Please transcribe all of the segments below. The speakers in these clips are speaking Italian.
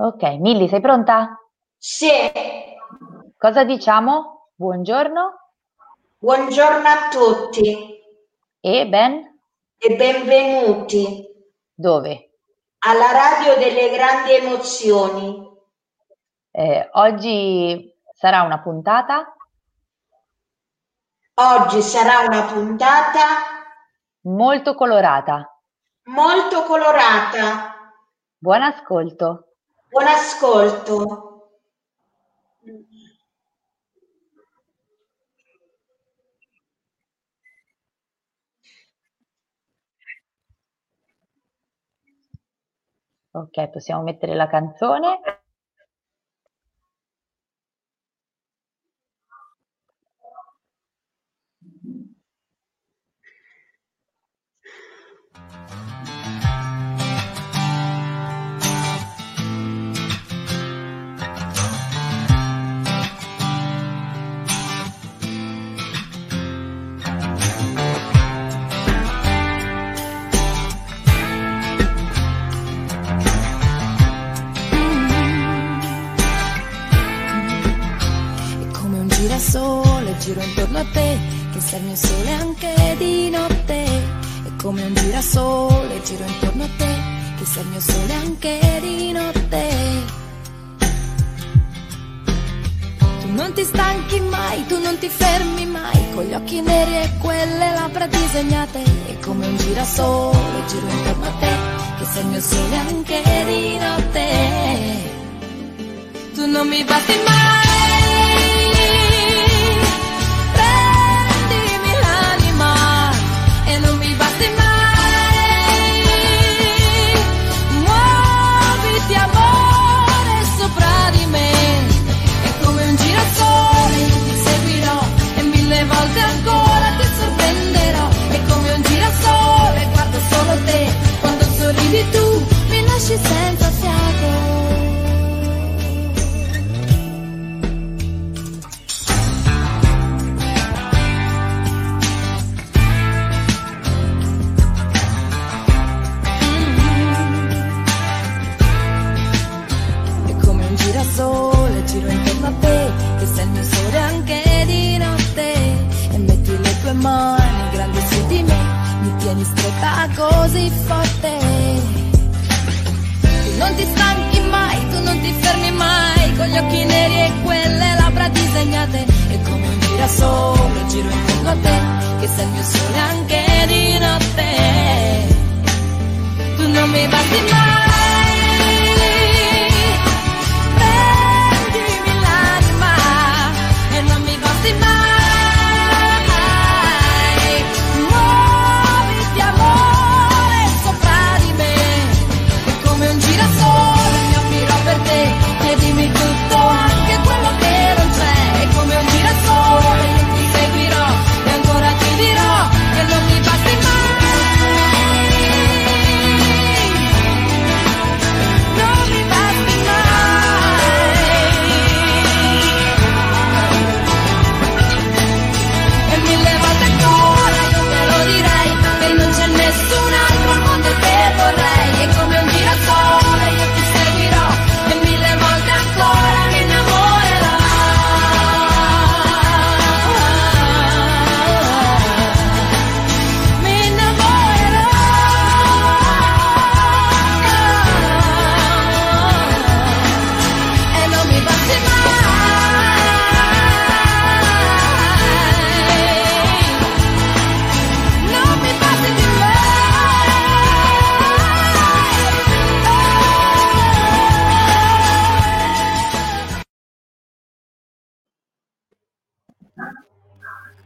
Ok, Milli, sei pronta? Sì. Cosa diciamo? Buongiorno Buongiorno a tutti e ben e benvenuti dove? alla radio delle grandi emozioni. Eh, oggi sarà una puntata Oggi sarà una puntata molto colorata. molto colorata. Buon ascolto. Buon ascolto. Ok, possiamo mettere la canzone. Girasole, giro intorno a te, che sei il mio sole anche di notte. È come un girasole, giro intorno a te, che sei il mio sole anche di notte. Tu non ti stanchi mai, tu non ti fermi mai, con gli occhi neri e quelle labbra disegnate. È come un girasole, giro intorno a te, che sei il mio sole anche di notte. Tu non mi basti mai, senza fiato. È come un girasole, giro intorno a te, che sei il mio sole anche di notte. E metti le tue mani grandi su di me, mi tieni stretta così forte. Che sei il mio sole anche di notte. Tu non mi basti mai,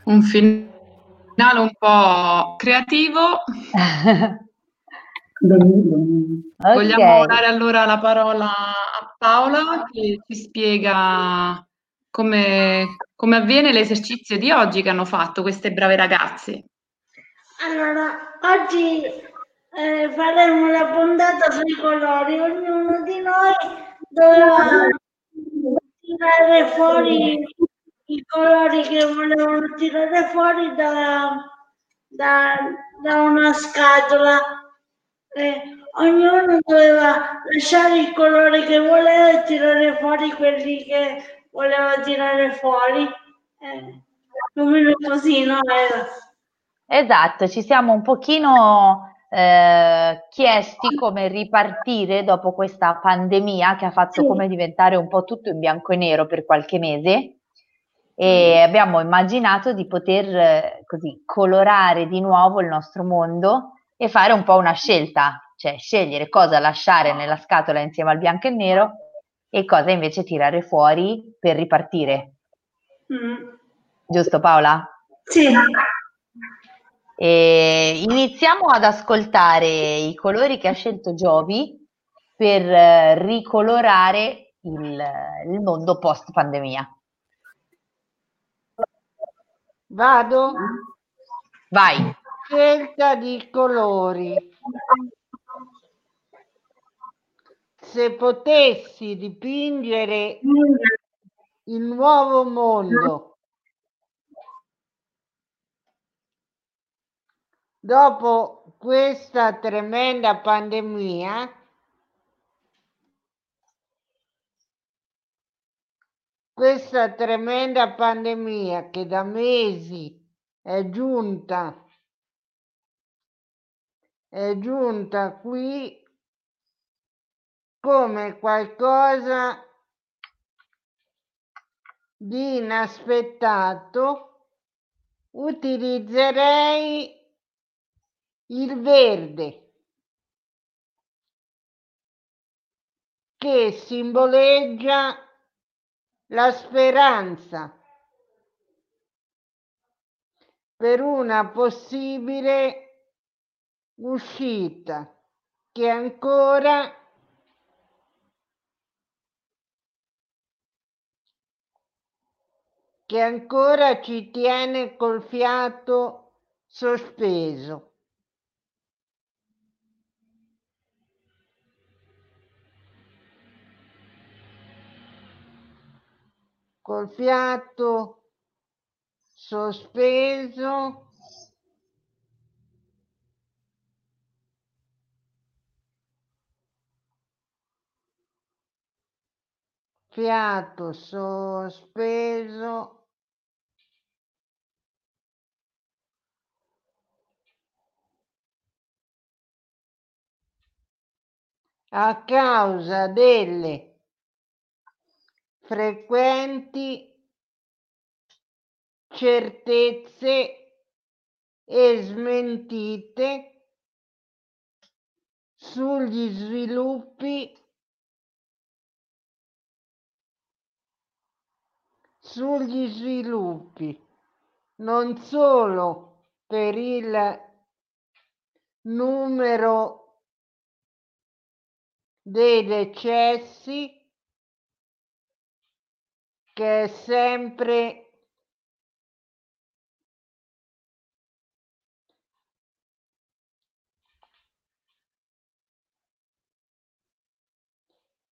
un finale un po' creativo. Vogliamo Ok, dare allora la parola a Paola che ci spiega come, come avviene l'esercizio di oggi che hanno fatto queste brave ragazze. Allora, oggi eh, faremo la puntata sui colori. Ognuno di noi dovrà tirare fuori i colori che volevano tirare fuori da, da, da una scatola. Eh, ognuno doveva lasciare il colore che voleva e tirare fuori quelli che voleva tirare fuori. Eh, più o meno così, no? Era. Esatto, ci siamo un pochino eh, chiesti come ripartire dopo questa pandemia che ha fatto Sì. come diventare un po' tutto in bianco e nero per qualche mese e abbiamo immaginato di poter eh, così colorare di nuovo il nostro mondo e fare un po' una scelta, cioè scegliere cosa lasciare nella scatola insieme al bianco e nero e cosa invece tirare fuori per ripartire. Mm. Giusto Paola? Sì. E iniziamo ad ascoltare i colori che ha scelto Giovi per eh, ricolorare il, il mondo post pandemia. Vado? Vai. Scelta di colori. Se potessi dipingere il nuovo mondo dopo questa tremenda pandemia, questa tremenda pandemia che da mesi è giunta è giunta qui come qualcosa di inaspettato, utilizzerei il verde che simboleggia la speranza per una possibile uscita che ancora che ancora ci tiene col fiato sospeso. Col fiato sospeso. Fiato sospeso. A causa delle frequenti certezze e smentite sugli sviluppi sugli sviluppi non solo per il numero dei decessi che è sempre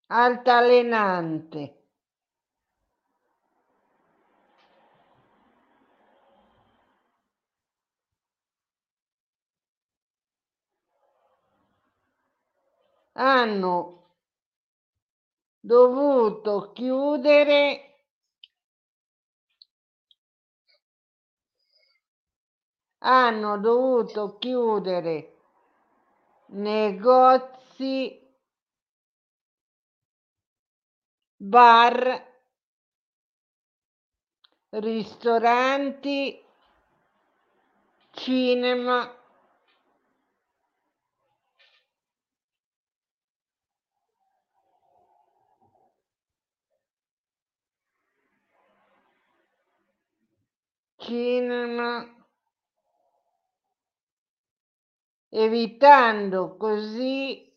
altalenante. Hanno dovuto chiudere hanno dovuto chiudere negozi, bar, ristoranti, cinema. Cinema evitando così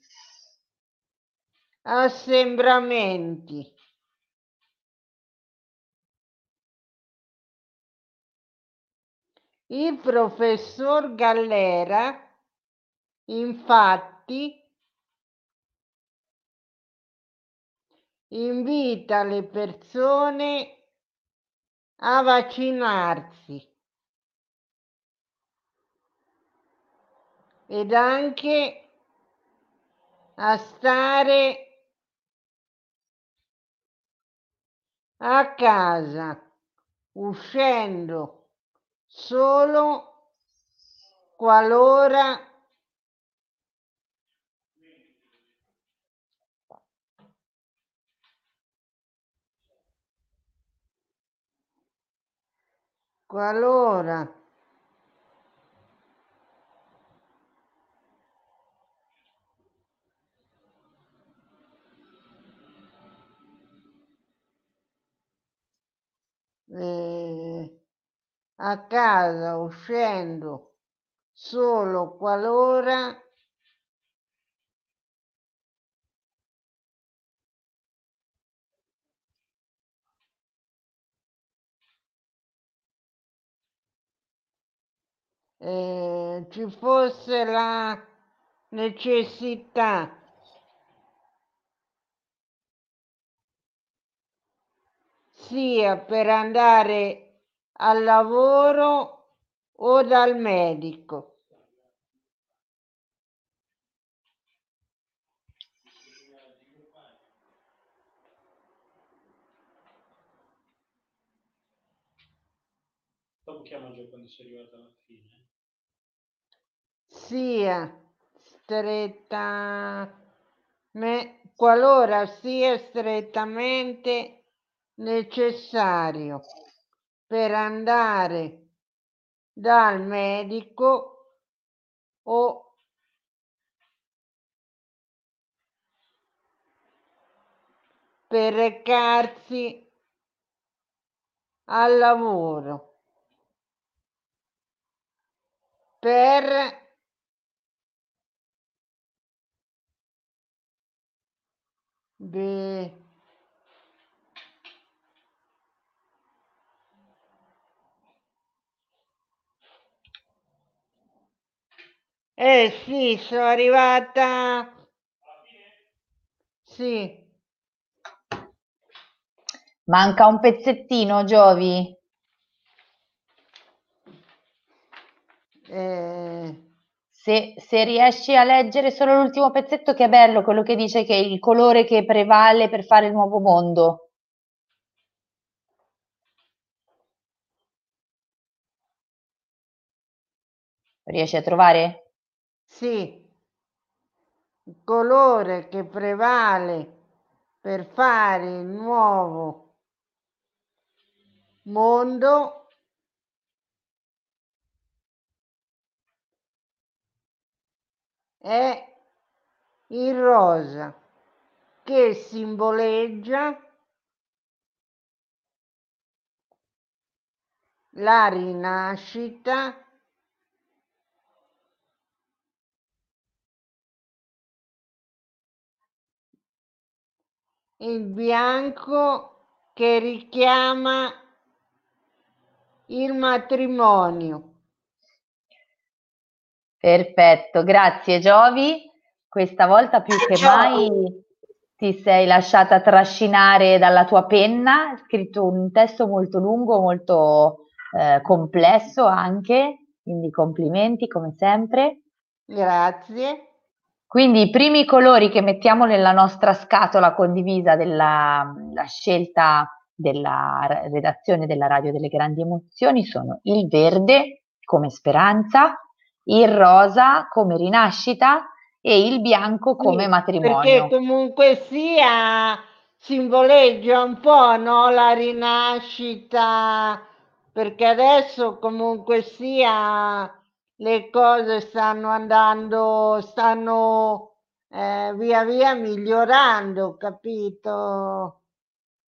assembramenti. Il professor Gallera, infatti, invita le persone a vaccinarsi ed anche a stare a casa uscendo solo qualora qualora a casa uscendo solo qualora eh, ci fosse la necessità sia per andare al lavoro o dal medico. Dopo chiama già quando sei arrivata alla fine. sia stretta me- qualora sia strettamente necessario per andare dal medico o per recarsi al lavoro per Beh, Eh sì, sono arrivata. Sì, Manca un pezzettino, Giovi. eh, Se, se riesci a leggere solo l'ultimo pezzetto, che è bello, quello che dice che è il colore che prevale per fare il nuovo mondo. Riesci a trovare? Sì, il colore che prevale per fare il nuovo mondo è il rosa che simboleggia la rinascita il bianco che richiama il matrimonio. Perfetto, grazie Giovi. Questa volta più che mai ti sei lasciata trascinare dalla tua penna, hai scritto un testo molto lungo, molto eh, complesso anche, quindi complimenti come sempre. Grazie. Quindi i primi colori che mettiamo nella nostra scatola condivisa della la scelta della redazione della Radio delle Grandi Emozioni sono il verde come speranza, il rosa come rinascita e il bianco come Sì, matrimonio. Perché comunque sia simboleggia un po', no? La rinascita, perché adesso comunque sia le cose stanno andando, stanno eh, via via migliorando, capito?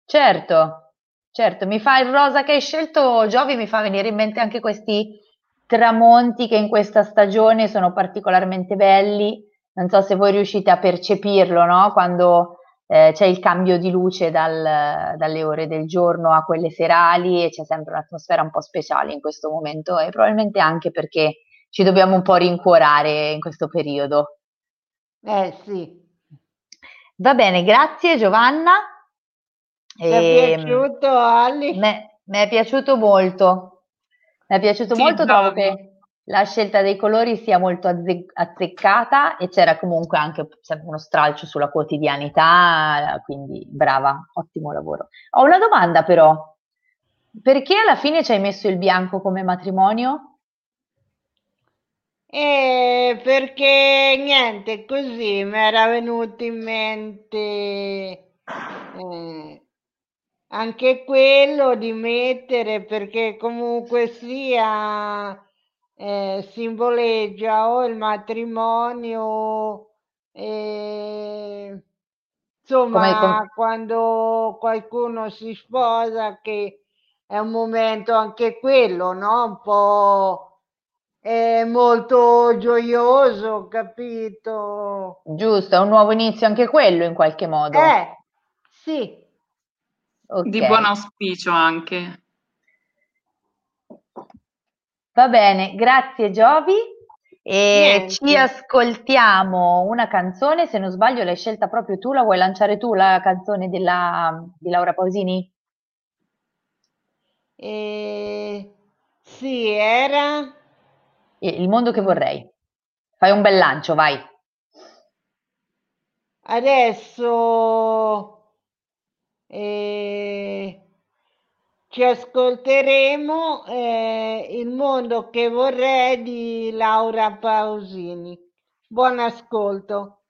Certo, certo, mi fa il rosa che hai scelto, Giovi, mi fa venire in mente anche questi tramonti che in questa stagione sono particolarmente belli. Non so se voi riuscite a percepirlo, no? Quando eh, c'è il cambio di luce dal- dalle ore del giorno a quelle serali e c'è sempre un'atmosfera un po' speciale in questo momento e probabilmente anche perché ci dobbiamo un po' rincuorare in questo periodo. Eh sì, Va bene, grazie Giovanna. ti è Ehm, piaciuto Ali? Mi è piaciuto molto, mi è piaciuto Sì, molto, trovo che la scelta dei colori sia molto azze- azzeccata e c'era comunque anche uno stralcio sulla quotidianità, quindi brava, ottimo lavoro. Ho una domanda però, perché alla fine ci hai messo il bianco come matrimonio? Eh, perché niente, così mi era venuto in mente eh, anche quello di mettere, perché comunque sia eh, simboleggia o il matrimonio, eh, insomma, com- quando qualcuno si sposa, che è un momento anche quello, no? Un po' è molto gioioso, capito? giusto, è un nuovo inizio anche quello in qualche modo. Eh, sì. Di Ok. buon auspicio anche. Va bene, grazie Giovi. E Niente. ci ascoltiamo una canzone, se non sbaglio l'hai scelta proprio tu, la vuoi lanciare tu la canzone della, di Laura Pausini? Eh, sì, era Il mondo che vorrei. Fai un bel lancio, vai. adesso eh, ci ascolteremo eh, Il mondo che vorrei di Laura Pausini. Buon ascolto.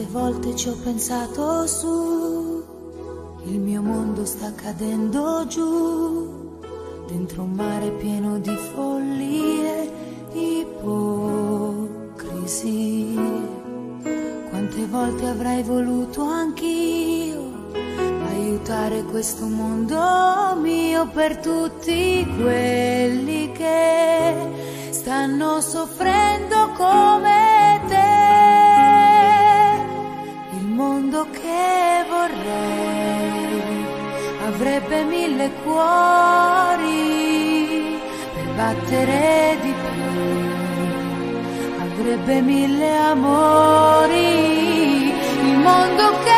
Quante volte ci ho pensato su, il mio mondo sta cadendo giù, dentro un mare pieno di follie, ipocrisie. Quante volte avrei voluto anch'io aiutare questo mondo mio per tutti quelli che stanno soffrendo come cuori per battere di più. Avrebbe mille amori, il mondo che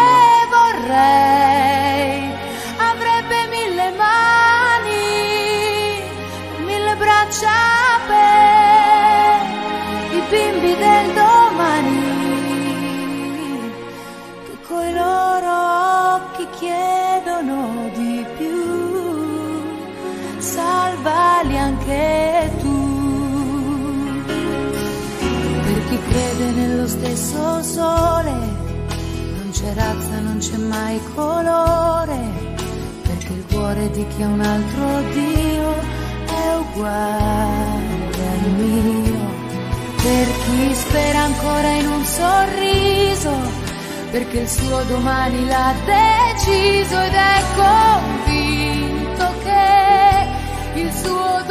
chi crede nello stesso sole, non c'è razza, non c'è mai colore, perché il cuore di chi ha un altro Dio è uguale al mio. Per chi spera ancora in un sorriso, perché il suo domani l'ha deciso ed è convinto che il suo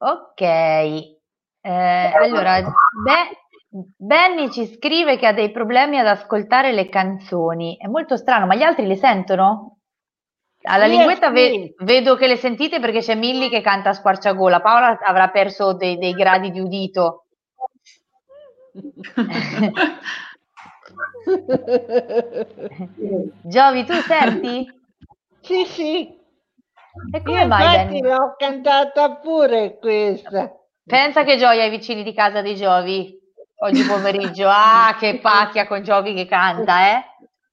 Ok, eh, allora, Be- Benny ci scrive che ha dei problemi ad ascoltare le canzoni. È molto strano, ma gli altri le sentono? Alla Sì, linguetta ve- vedo che le sentite perché c'è Milly che canta a squarciagola. Paola avrà perso dei, dei gradi di udito. Giovi, tu senti? Sì, sì. E Io come mai, infatti Benny? l'ho cantata pure questa. Pensa che gioia ai vicini di casa dei Giovi oggi pomeriggio. Ah, che pacchia con Giovi che canta, eh?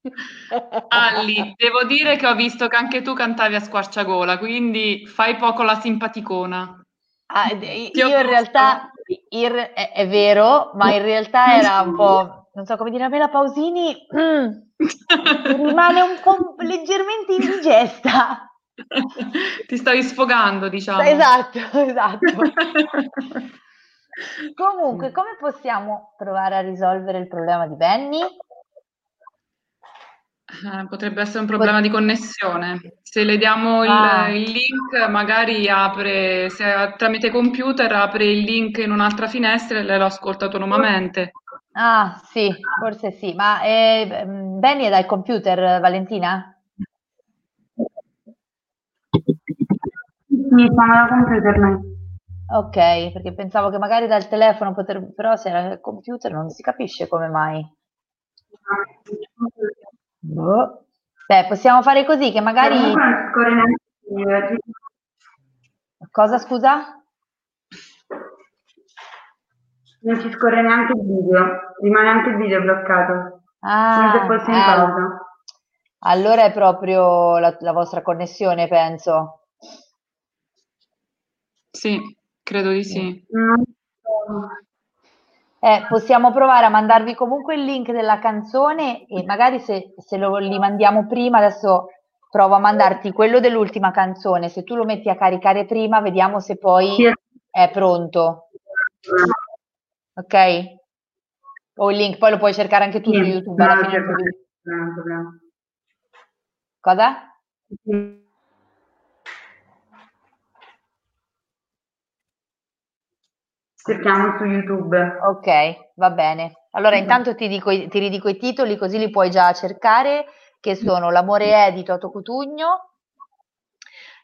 Ali, devo dire che ho visto che anche tu cantavi a squarciagola, quindi fai poco la simpaticona. Ah, Ti io in realtà, in è, è vero, ma in realtà era un po', non so come dire, a me la Pausini mm, rimane un po' leggermente indigesta. Ti stavi sfogando, diciamo. Esatto, esatto. Comunque, come possiamo provare a risolvere il problema di Benny? Eh, potrebbe essere un problema di connessione. Se le diamo il, Ah. il link, magari apre, se tramite computer apre il link in un'altra finestra e lei lo ascolta autonomamente. Ah, sì, forse sì, ma eh, Benny è dal computer, Valentina? Sì, sono da computer noi. Ok, perché pensavo che magari dal telefono poter... però se era il computer non si capisce come mai. Boh. Beh, possiamo fare così che magari... Video. Cosa, scusa? Non ci scorre neanche il video, rimane anche il video bloccato, come se Ah, fosse in eh, pausa. allora è proprio la, la vostra connessione, penso. Sì, credo di sì. Eh, possiamo provare a mandarvi comunque il link della canzone e magari se, se lo li mandiamo prima, adesso provo a mandarti quello dell'ultima canzone, se tu lo metti a caricare prima, vediamo se poi è pronto, ok? O il link, poi lo puoi cercare anche tu su YouTube alla fine. certo, un problema. Cosa? Cerchiamo su YouTube. Ok, va bene. Allora intanto ti, dico, ti ridico i titoli così li puoi già cercare, che sono L'amore è di Toto Cutugno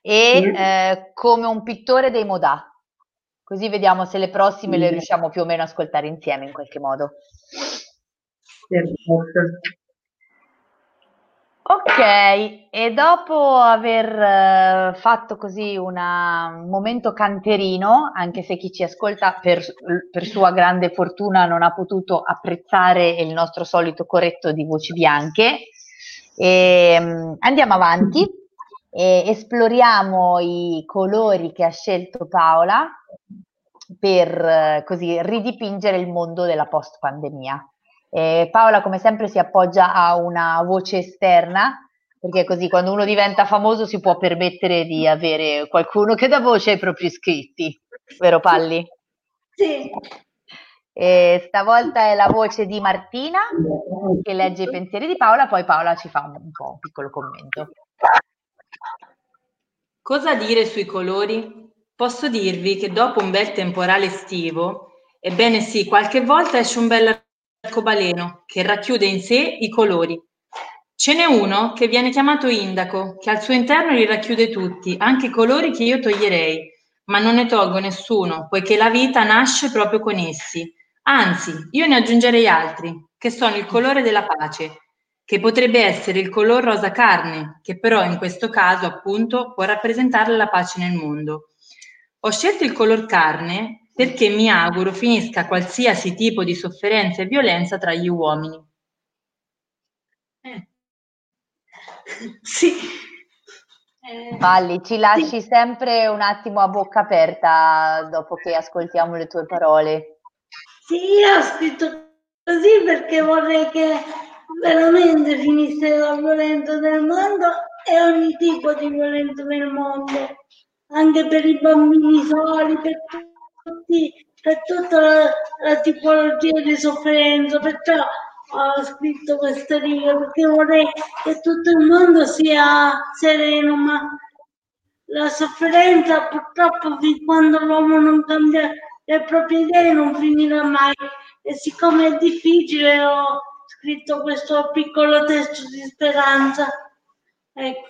e Sì. eh, Come un pittore dei Modà. Così vediamo se le prossime le Sì. riusciamo più o meno a ascoltare insieme in qualche modo. Perfetto. Ok, e dopo aver eh, fatto così una- un momento canterino, anche se chi ci ascolta per, per sua grande fortuna non ha potuto apprezzare il nostro solito corretto di voci bianche, ehm, andiamo avanti e esploriamo i colori che ha scelto Paola per eh, così ridipingere il mondo della post-pandemia. Eh, Paola, come sempre, si appoggia a una voce esterna, perché così quando uno diventa famoso si può permettere di avere qualcuno che dà voce ai propri iscritti, vero Palli? Sì, E stavolta è la voce di Martina che legge i pensieri di Paola, poi Paola ci fa un, un po' un piccolo commento. Cosa dire sui colori? Posso dirvi che dopo un bel temporale estivo, ebbene sì, qualche volta esce un bel arcobaleno che racchiude in sé i colori. Ce n'è uno che viene chiamato indaco, che al suo interno li racchiude tutti, anche i colori che io toglierei, ma non ne tolgo nessuno, poiché la vita nasce proprio con essi. Anzi, io ne aggiungerei altri, che sono il colore della pace, che potrebbe essere il color rosa carne, che però in questo caso appunto può rappresentare la pace nel mondo. Ho scelto il color carne perché mi auguro finisca qualsiasi tipo di sofferenza e violenza tra gli uomini. Eh. Sì. Eh, Palli, ci lasci sempre un attimo a bocca aperta dopo che ascoltiamo le tue parole. sì, io ho scritto così perché vorrei che veramente finisse la violenza nel mondo e ogni tipo di violenza nel mondo, anche per i bambini soli, per tutti, per tutta la, la tipologia di sofferenza. Perciò ho scritto questa riga perché vorrei che tutto il mondo sia sereno, ma la sofferenza purtroppo fin quando l'uomo non cambia le proprie idee non finirà mai e siccome è difficile ho scritto questo piccolo testo di speranza. Ecco.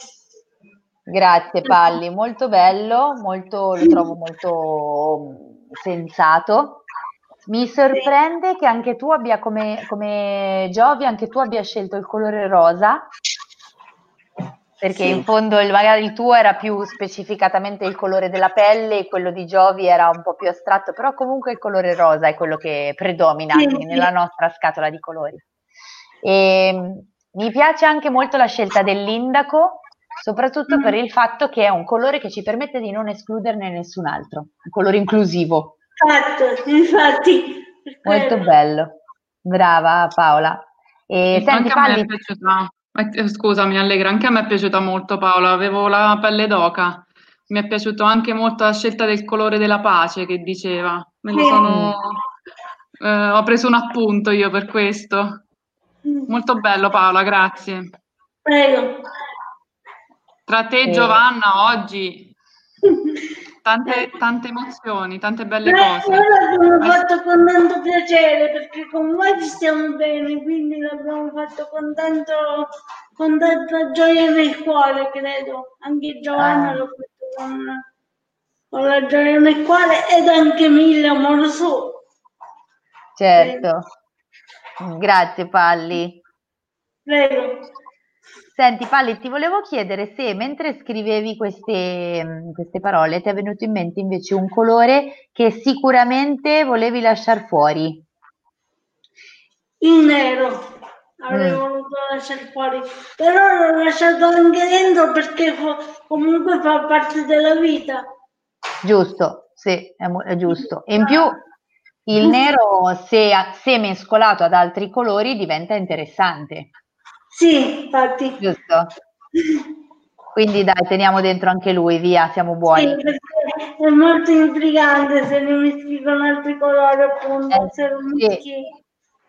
Grazie Palli, molto bello, molto, lo trovo molto sensato. Mi sorprende che anche tu abbia come, come Giovi, anche tu abbia scelto il colore rosa, perché sì. in fondo il, magari il tuo era più specificatamente il colore della pelle e quello di Giovi era un po' più astratto, però comunque il colore rosa è quello che predomina sì, nella sì. nostra scatola di colori. E, ehm, mi piace anche molto la scelta dell'indaco, soprattutto mm. per il fatto che è un colore che ci permette di non escluderne nessun altro, un colore inclusivo. Esatto, infatti. Molto bello. Brava Paola. E senti, anche parli... a me è piaciuta, eh, scusami Allegra, anche a me è piaciuta molto Paola, avevo la pelle d'oca. Mi è piaciuta anche molto la scelta del colore della pace che diceva. Me ne sono... Eh, ho preso un appunto io per questo. Molto bello Paola, grazie. Prego. Tra te e Giovanna oggi tante, tante emozioni, tante belle cose. Noi l'abbiamo fatto con tanto piacere perché con voi ci stiamo bene, quindi l'abbiamo fatto con, tanto, con tanta gioia nel cuore, credo. Anche Giovanna ah. l'ho fatto con, con, la gioia nel cuore ed anche mille amore suo. Certo. Grazie Palli. Prego. Senti Palli, ti volevo chiedere se mentre scrivevi queste, queste parole ti è venuto in mente invece un colore che sicuramente volevi lasciare fuori. Il nero avrei mm. voluto lasciare fuori, però l'ho lasciato anche dentro perché comunque fa parte della vita. Giusto, sì, è, è giusto. E in più il nero, se, se mescolato ad altri colori, diventa interessante. Sì, infatti. Giusto. Quindi dai, teniamo dentro anche lui, via, siamo buoni. Sì, è molto intrigante se ne mischi con altri colori, appunto. Eh, sì.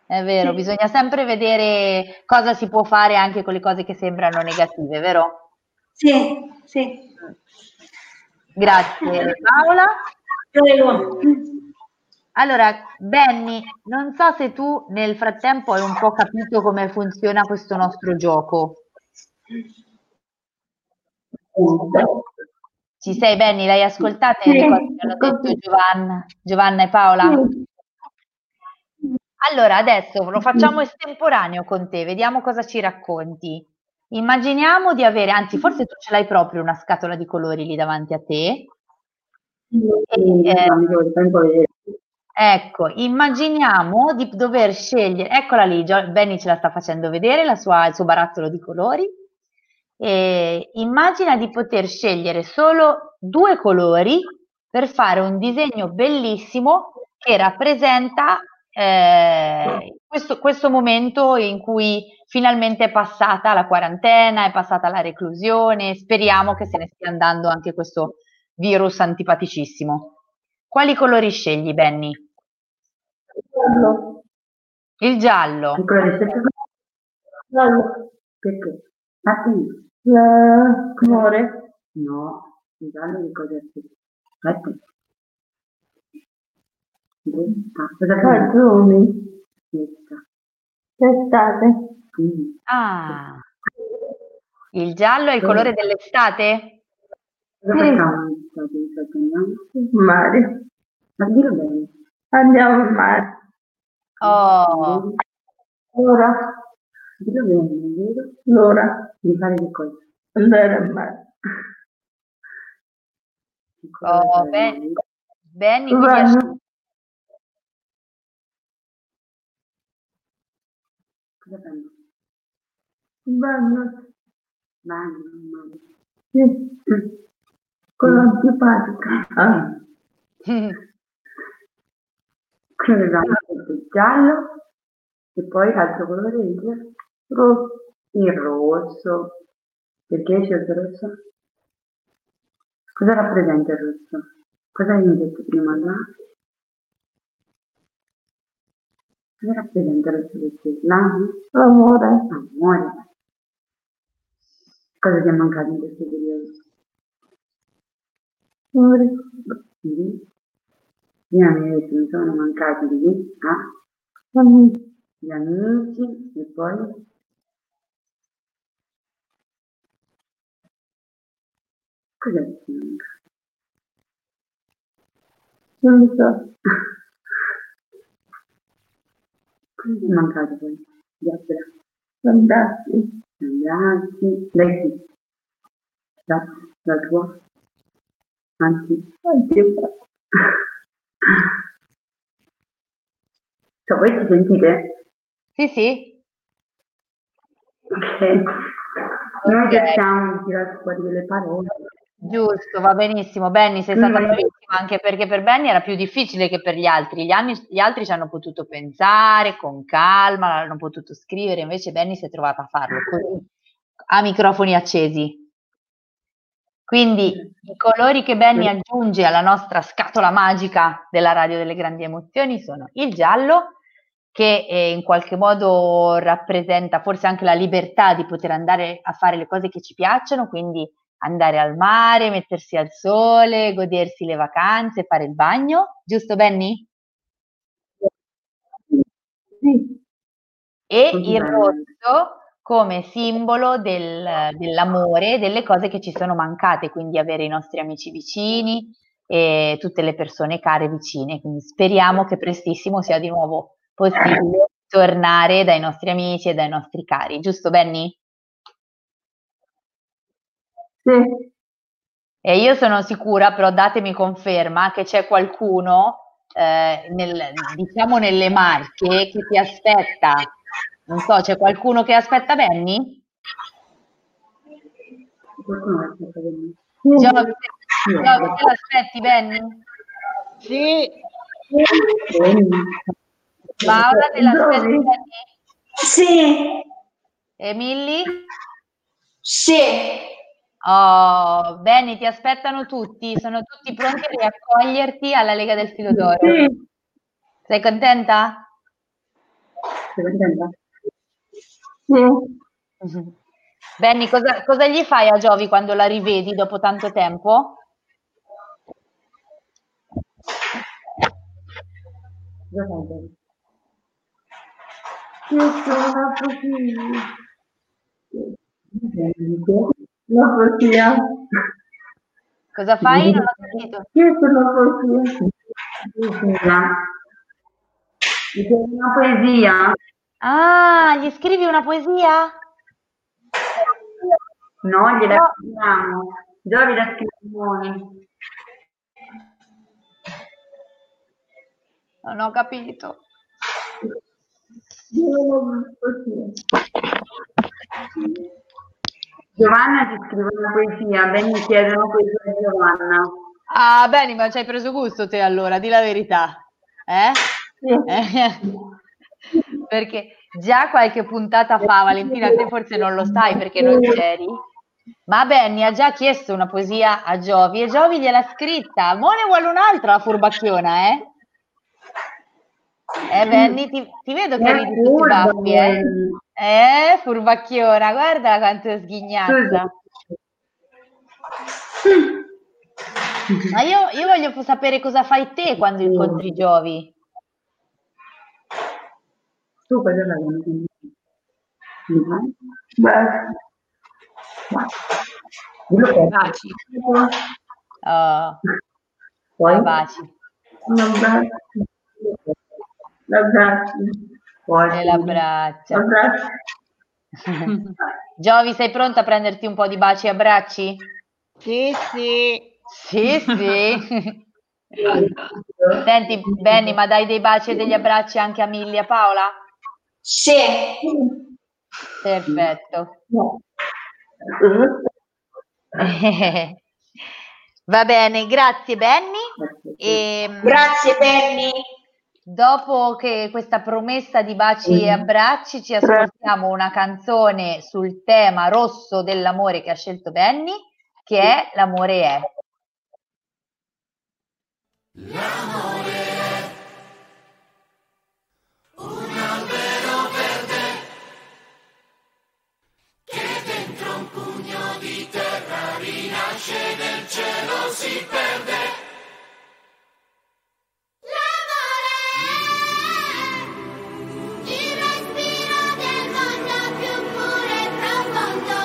È vero, sì. bisogna sempre vedere cosa si può fare anche con le cose che sembrano negative, vero? Sì, sì. Grazie Paola. Prego. Allora, Benny, non so se tu nel frattempo hai un po' capito come funziona questo nostro gioco. Ci sei Benny? L'hai che hanno detto Giovanna, Giovanna e Paola? Allora, adesso lo facciamo estemporaneo con te, vediamo cosa ci racconti. Immaginiamo di avere, anzi forse tu ce l'hai proprio una scatola di colori lì davanti a te. E, eh, Ecco, immaginiamo di dover scegliere, eccola lì, Benny ce la sta facendo vedere, sua, il suo barattolo di colori. E immagina di poter scegliere solo due colori per fare un disegno bellissimo che rappresenta eh, questo, questo momento in cui finalmente è passata la quarantena, è passata la reclusione, speriamo che se ne stia andando anche questo virus antipaticissimo. Quali colori scegli, Benny? Il giallo. Il giallo. Giallo. Perché? Matti. L'amore. No, il giallo di cosa è? Matti. Cartoni. L'estate. Ah. Il giallo è il colore dell'estate? In Mare. Ma dillo bene. Andiamo al mare. Oh. Ora. Dillo bene, vero? L'ora. Di fare che cosa? Andare al mare. Oh, bene. Benny, Cosa fanno? Vanno. Vanno, vanno. Sì. Con l'antipatica. Ah. Quello il giallo e poi l'altro colore il rosso. Il rosso. Perché c'è il rosso? Cosa rappresenta il rosso? Cosa hai detto prima là? Cosa rappresenta il rosso? L'amore? L'amore. Amore. Cosa ti è mancato in questo periodo? Prima mi ha detto mi sono mancati di ah, gli amici e poi cos'è che mi manca? Non lo so. Cosa mi è mancato poi? Gli abbracci. Abbracci. Abbracci. Lei sì. La, la tua? Anzi, anche Cioè, voi ci sentite? Sì, sì. Ok. Noi cerchiamo di tirare fuori delle parole. Giusto, va benissimo. Benny, sei stata Mm. bravissima anche perché per Benny era più difficile che per gli altri. Gli, anni- gli altri ci hanno potuto pensare con calma, hanno potuto scrivere, invece Benny si è trovata a farlo così, a microfoni accesi. Quindi i colori che Benny aggiunge alla nostra scatola magica della radio delle grandi emozioni sono il giallo, che eh, in qualche modo rappresenta forse anche la libertà di poter andare a fare le cose che ci piacciono, quindi andare al mare, mettersi al sole, godersi le vacanze, fare il bagno, giusto Benny? Sì. E il rosso come simbolo del- dell'amore, delle cose che ci sono mancate, quindi avere i nostri amici vicini e tutte le persone care vicine. Quindi speriamo che prestissimo sia di nuovo possibile tornare dai nostri amici e dai nostri cari, giusto Benny? Sì. E io sono sicura, però datemi conferma, che c'è qualcuno, eh, nel- diciamo nelle Marche, che ti aspetta. Non so, c'è qualcuno che aspetta Benny? Giovi, te- l'aspetti Benny? Sì, Paola, te l'aspetti? Benny? Sì, E Milly? sì, Oh, Benny, ti aspettano tutti, sono tutti pronti a riaccoglierti alla Lega del Filo d'Oro. Sì. Sei contenta? Sei contenta? Sì. Benny, cosa, cosa gli fai a Giovi quando la rivedi dopo tanto tempo? Una. La poesia. Cosa fai? Non ho poesia. Poesia. Mi chiedi una poesia? Ah, gli scrivi una poesia? No, gliela No. scriviamo. Giovi la scriviamo. Non ho capito. Giovanna ti scrive una poesia, ben mi chiedono poesia di Giovanna. Ah, Benny, ma ci hai preso gusto te allora, di la verità. Eh? Eh? Perché già qualche puntata fa, Valentina, te forse non lo sai perché non c'eri, ma Benny ha già chiesto una poesia a Giovi e Giovi gliel'ha scritta. Mo ne vuole un'altra la furbacchiona, eh? Eh, Benny, ti, ti vedo che ridi tutti furba, baffi, eh? Eh, furbacchiona, guarda quanto è sghignazza. Ma io, io voglio sapere cosa fai te quando incontri Giovi. Mi fai? Beh. Baci. Oh, Poi? baci Un abbraccio. L'abbraccio. Poi. e l'abbraccio. L'abbraccio. Giovi, sei pronta a prenderti un po' di baci e abbracci? sì, sì. Sì, sì. Senti, Benny, ma dai dei baci e degli abbracci anche a Milly e a Paola? Sì. Perfetto. Va bene, grazie Benny. E, Grazie Benny. Dopo che questa promessa di baci e abbracci, ci ascoltiamo una canzone sul tema rosso dell'amore che ha scelto Benny, che è L'amore è. cielo si perde. L'amore, il respiro del mondo più puro profondo.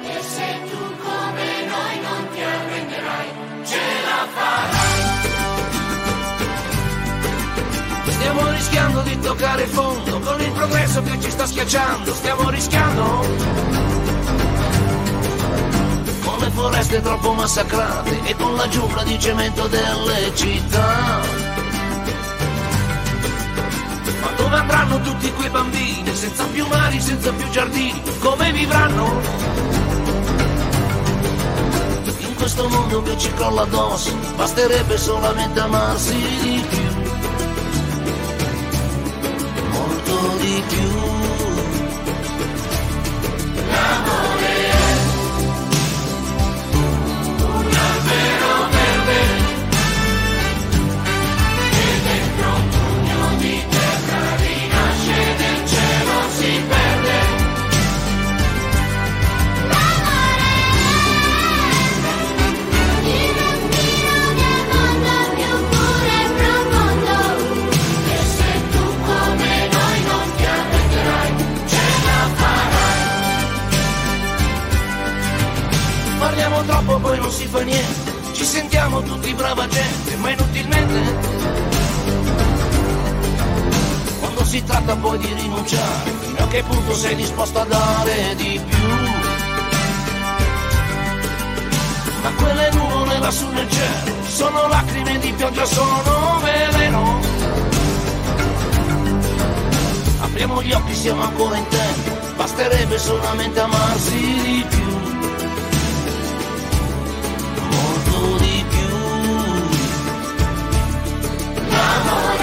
E se tu come noi non ti arrenderai, ce la farai. Stiamo rischiando di toccare fondo con il progresso che ci sta schiacciando. Stiamo rischiando come foreste troppo massacrate e con la giungla di cemento delle città. Ma dove andranno tutti quei bambini, senza più mari, senza più giardini, come vivranno? questo mondo che ci crolla addosso, basterebbe solamente amarsi di più, molto di più. Poi non si fa niente, ci sentiamo tutti brava gente, ma inutilmente. Quando si tratta poi di rinunciare, fino a che punto sei disposto a dare di più? Ma quelle nuvole lassù nel cielo, sono lacrime di pioggia, sono veleno. Apriamo gli occhi, siamo ancora in tempo, basterebbe solamente amarsi di più. Vamos.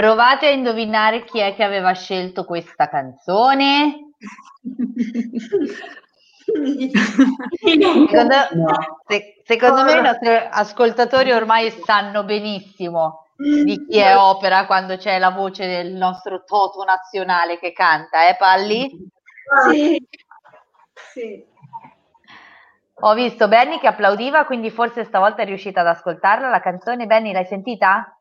Provate a indovinare chi è che aveva scelto questa canzone. secondo, se, secondo me i nostri ascoltatori ormai sanno benissimo di chi è opera quando c'è la voce del nostro Toto nazionale che canta, eh Palli? Sì. sì. Ho visto Benny che applaudiva, quindi forse stavolta è riuscita ad ascoltarla la canzone. Benny, l'hai sentita?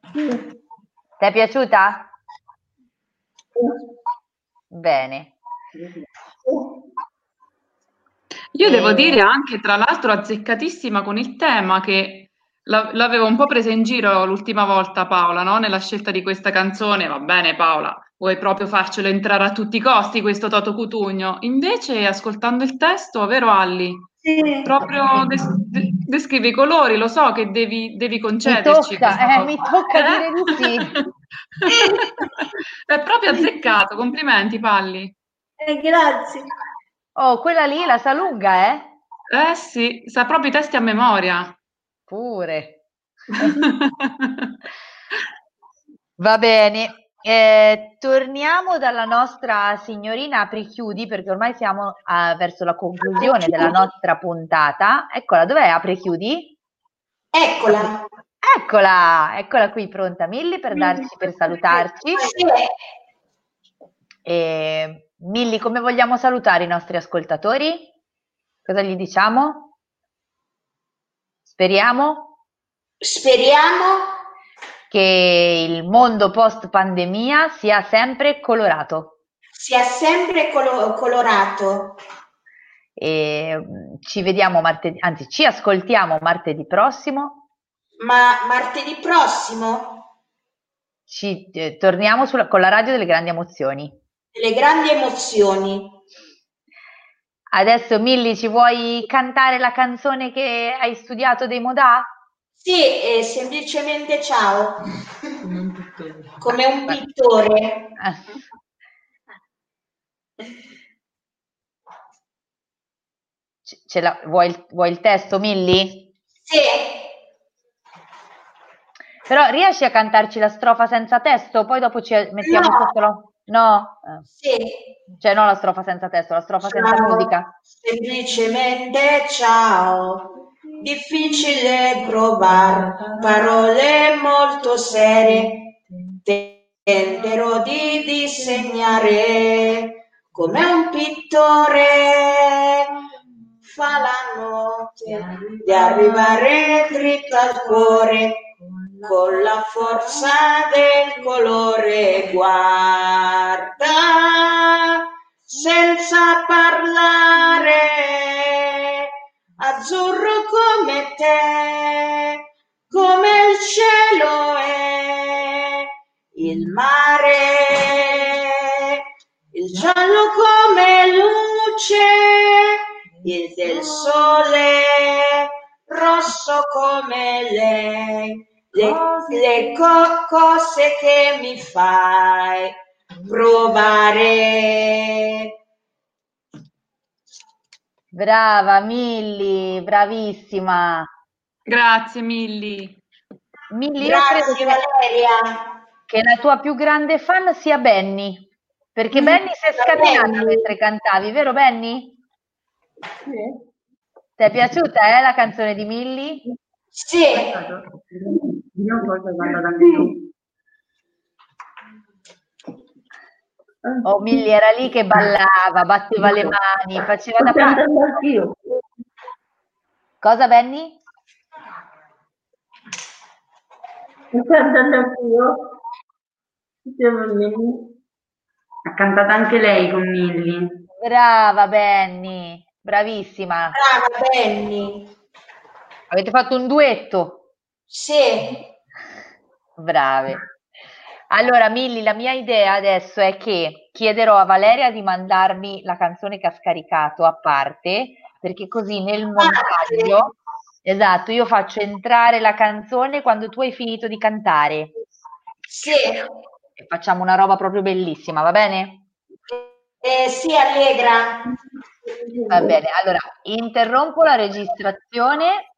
Ti è piaciuta? Bene. Io e... devo dire anche, tra l'altro, azzeccatissima con il tema che l'avevo un po' presa in giro l'ultima volta Paola, no? Nella scelta di questa canzone. Va bene Paola, vuoi proprio farcelo entrare a tutti i costi questo Toto Cutugno? Invece, ascoltando il testo, vero Alli? Sì. Proprio des- de- descrivi i colori, lo so che devi, devi concederci. Mi tocca, eh, mi tocca dire di sì. È proprio azzeccato, complimenti Palli. Eh, grazie. Oh, quella lì la sa lunga, eh? Eh sì, sa proprio i testi a memoria. Pure. Va bene, eh, torniamo dalla nostra signorina apri-chiudi perché ormai siamo a, verso la conclusione della nostra puntata. Eccola, dov'è apri-chiudi? Eccola. Eccola, eccola qui pronta Milli per, darci, per salutarci. E, Milli, come vogliamo salutare i nostri ascoltatori? Cosa gli diciamo? Speriamo? Speriamo che il mondo post pandemia sia sempre colorato. Sia sempre colo- colorato. e mm, ci vediamo martedì, anzi ci ascoltiamo martedì prossimo. Ma martedì prossimo? Ci eh, torniamo sulla, con la radio delle grandi emozioni. Le grandi emozioni. Adesso Milli ci vuoi cantare la canzone che hai studiato dei Modà? Sì, eh, semplicemente ciao. Come un pittore. Ce la, vuoi, vuoi il testo, Milli? Sì. Però riesci a cantarci la strofa senza testo? Poi dopo ci mettiamo no. sotto la... No? Sì. Cioè no la strofa senza testo, la strofa ciao. senza musica. Semplicemente ciao. Difficile trovare parole molto serie. Tenterò di disegnare come un pittore. Fa la notte di arrivare dritto al cuore con la forza del colore. Guarda senza parlare azzurro come te come il cielo è il mare il giallo come luce il del sole rosso come lei le, le co- cose che mi fai provare. Brava Milli, bravissima. Grazie Milli. Milli, Grazie io credo che, Valeria. che la tua più grande fan sia Benny, perché Mm, Benny si è scatenata mentre cantavi, vero Benny? Sì. Ti è piaciuta eh, la canzone di Milli? Sì, Io forse quando anche tu. Oh, Milli era lì che ballava, batteva le mani, faceva da Sto parte. cantando anch'io. Cosa Benny? Sto cantando anch'io. Milly. Ha cantato anche lei con Milly. Brava Benny, bravissima. brava Benny. Avete fatto un duetto? Sì, Brave. Allora, Milli, la mia idea adesso è che chiederò a Valeria di mandarmi la canzone che ha scaricato a parte, perché così nel montaggio, esatto, io faccio entrare la canzone quando tu hai finito di cantare sì, e facciamo una roba proprio bellissima, va bene? eh, sì, Allegra. Va bene, allora interrompo la registrazione.